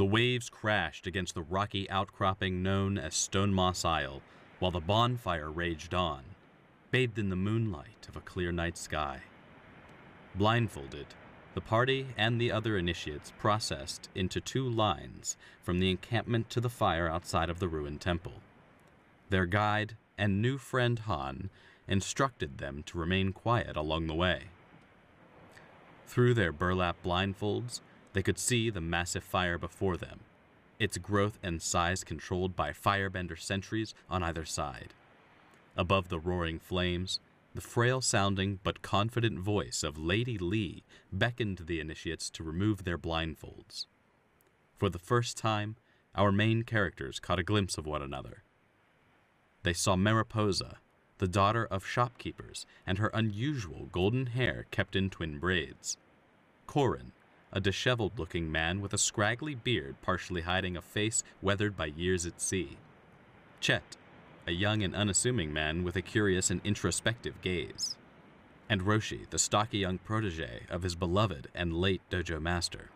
The waves crashed against the rocky outcropping known as Stone Moss Isle, while the bonfire raged on, bathed in the moonlight of a clear night sky. Blindfolded, the party and the other initiates processed into two lines from the encampment to the fire outside of the ruined temple. Their guide and new friend Han instructed them to remain quiet along the way. Through their burlap blindfolds, they could see the massive fire before them, its growth and size controlled by firebender sentries on either side. Above the roaring flames, the frail sounding but confident voice of Lady Lee beckoned the initiates to remove their blindfolds. For the first time, our main characters caught a glimpse of one another. They saw Mariposa, the daughter of shopkeepers, and her unusual golden hair kept in twin braids. Corin, a disheveled looking man with a scraggly beard partially hiding a face weathered by years at sea. Chet, a young and unassuming man with a curious and introspective gaze. And Roshi, the stocky young protege of his beloved and late dojo master.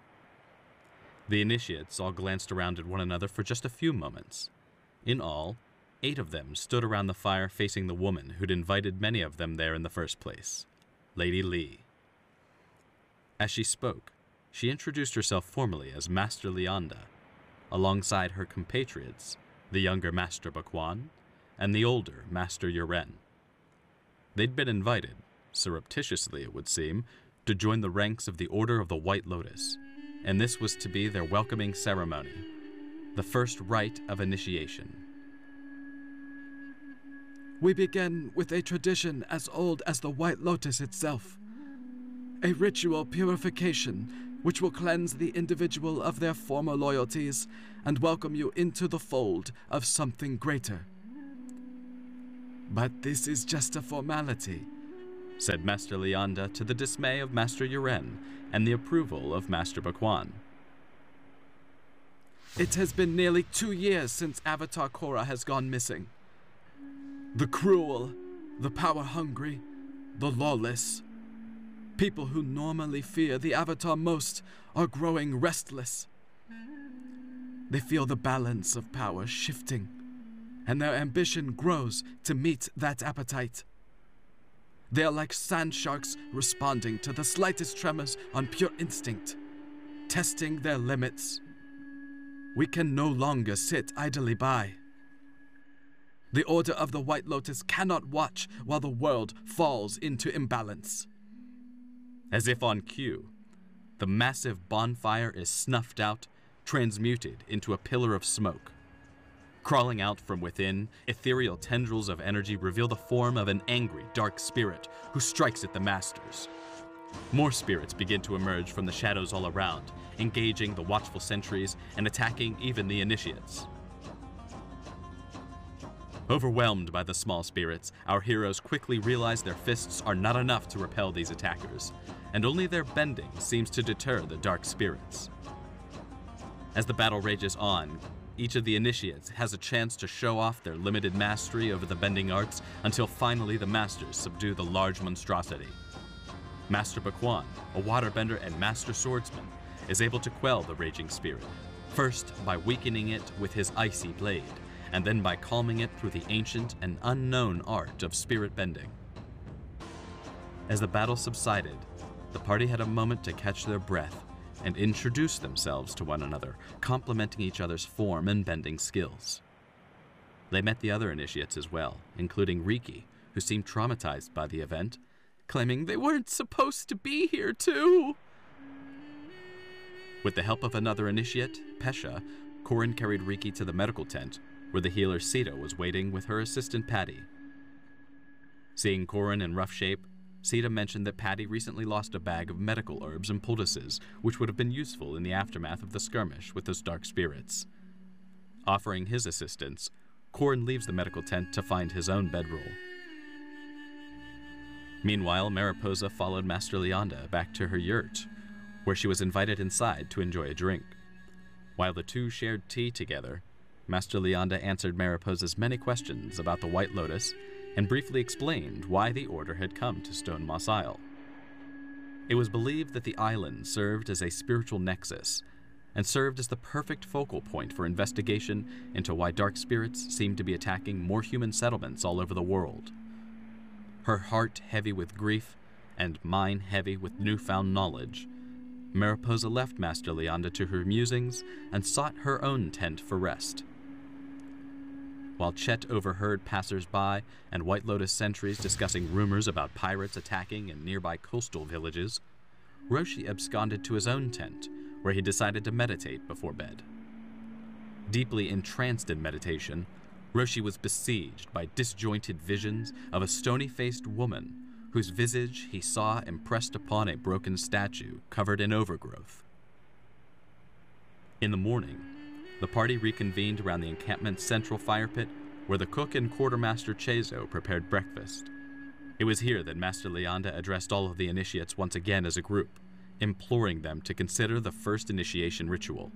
The initiates all glanced around at one another for just a few moments. In all, eight of them stood around the fire facing the woman who'd invited many of them there in the first place, Lady Lee. As she spoke, she introduced herself formally as Master Leonda, alongside her compatriots, the younger Master Bakwan and the older Master Yuren. They'd been invited, surreptitiously it would seem, to join the ranks of the Order of the White Lotus, and this was to be their welcoming ceremony, the first rite of initiation. We begin with a tradition as old as the White Lotus itself. A ritual purification which will cleanse the individual of their former loyalties and welcome you into the fold of something greater. But this is just a formality, said Master Leonda to the dismay of Master Yuren and the approval of Master Bakwan. It has been nearly two years since Avatar Korra has gone missing. The cruel, the power hungry, the lawless. People who normally fear the Avatar most are growing restless. They feel the balance of power shifting, and their ambition grows to meet that appetite. They are like sand sharks responding to the slightest tremors on pure instinct, testing their limits. We can no longer sit idly by. The Order of the White Lotus cannot watch while the world falls into imbalance. As if on cue, the massive bonfire is snuffed out, transmuted into a pillar of smoke. Crawling out from within, ethereal tendrils of energy reveal the form of an angry, dark spirit who strikes at the masters. More spirits begin to emerge from the shadows all around, engaging the watchful sentries and attacking even the initiates. Overwhelmed by the small spirits, our heroes quickly realize their fists are not enough to repel these attackers, and only their bending seems to deter the dark spirits. As the battle rages on, each of the initiates has a chance to show off their limited mastery over the bending arts until finally the masters subdue the large monstrosity. Master Bakwan, a waterbender and master swordsman, is able to quell the raging spirit, first by weakening it with his icy blade, and then by calming it through the ancient and unknown art of spirit bending. As the battle subsided, the party had a moment to catch their breath and introduce themselves to one another, complimenting each other's form and bending skills. They met the other initiates as well, including Riki, who seemed traumatized by the event, claiming they weren't supposed to be here too. With the help of another initiate, Pesha, Corin carried Riki to the medical tent where the healer Sita was waiting with her assistant Patty. Seeing Corin in rough shape, Sita mentioned that Patty recently lost a bag of medical herbs and poultices, which would have been useful in the aftermath of the skirmish with those dark spirits. Offering his assistance, Corin leaves the medical tent to find his own bedroll. Meanwhile, Mariposa followed Master Leonda back to her yurt, where she was invited inside to enjoy a drink. While the two shared tea together, Master Leonda answered Mariposa's many questions about the White Lotus and briefly explained why the order had come to Stone Moss Isle. It was believed that the island served as a spiritual nexus, and served as the perfect focal point for investigation into why dark spirits seemed to be attacking more human settlements all over the world. Her heart heavy with grief, and mine heavy with newfound knowledge, Mariposa left Master Leanda to her musings and sought her own tent for rest. While Chet overheard passers-by and White Lotus sentries discussing rumors about pirates attacking in nearby coastal villages, Roshi absconded to his own tent, where he decided to meditate before bed. Deeply entranced in meditation, Roshi was besieged by disjointed visions of a stony faced woman whose visage he saw impressed upon a broken statue covered in overgrowth. In the morning, the party reconvened around the encampment's central fire pit where the cook and quartermaster Chezo prepared breakfast. It was here that Master Leanda addressed all of the initiates once again as a group, imploring them to consider the first initiation ritual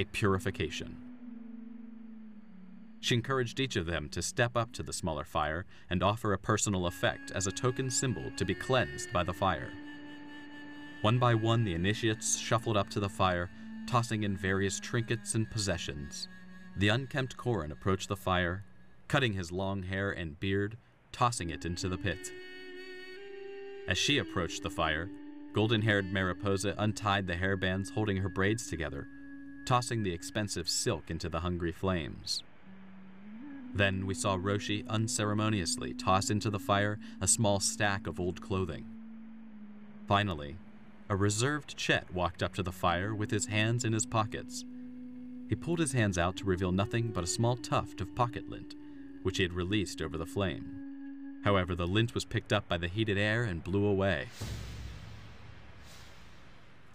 a purification. She encouraged each of them to step up to the smaller fire and offer a personal effect as a token symbol to be cleansed by the fire. One by one, the initiates shuffled up to the fire, tossing in various trinkets and possessions. The unkempt Corin approached the fire, cutting his long hair and beard, tossing it into the pit. As she approached the fire, golden haired Mariposa untied the hairbands holding her braids together, tossing the expensive silk into the hungry flames. Then we saw Roshi unceremoniously toss into the fire a small stack of old clothing. Finally, a reserved Chet walked up to the fire with his hands in his pockets. He pulled his hands out to reveal nothing but a small tuft of pocket lint, which he had released over the flame. However, the lint was picked up by the heated air and blew away.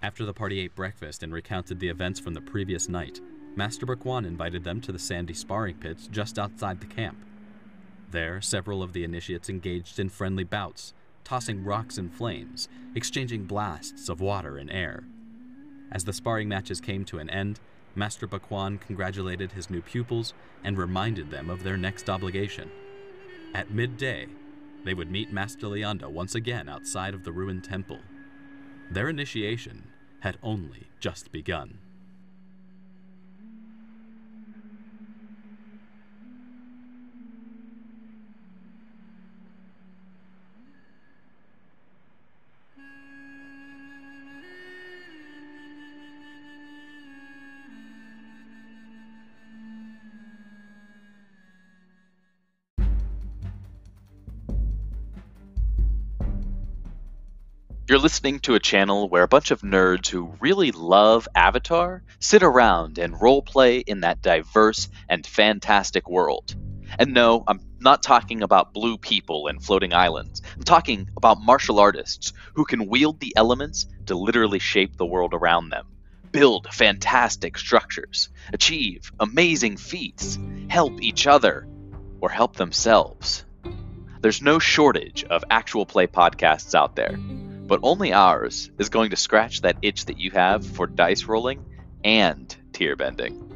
After the party ate breakfast and recounted the events from the previous night, Master Bakwan invited them to the sandy sparring pits just outside the camp. There, several of the initiates engaged in friendly bouts, tossing rocks and flames, exchanging blasts of water and air. As the sparring matches came to an end, Master Bakwan congratulated his new pupils and reminded them of their next obligation. At midday, they would meet Master Leanda once again outside of the ruined temple. Their initiation had only just begun. You're listening to a channel where a bunch of nerds who really love Avatar sit around and roleplay in that diverse and fantastic world. And no, I'm not talking about blue people and floating islands. I'm talking about martial artists who can wield the elements to literally shape the world around them, build fantastic structures, achieve amazing feats, help each other, or help themselves. There's no shortage of actual play podcasts out there but only ours is going to scratch that itch that you have for dice rolling and tear bending.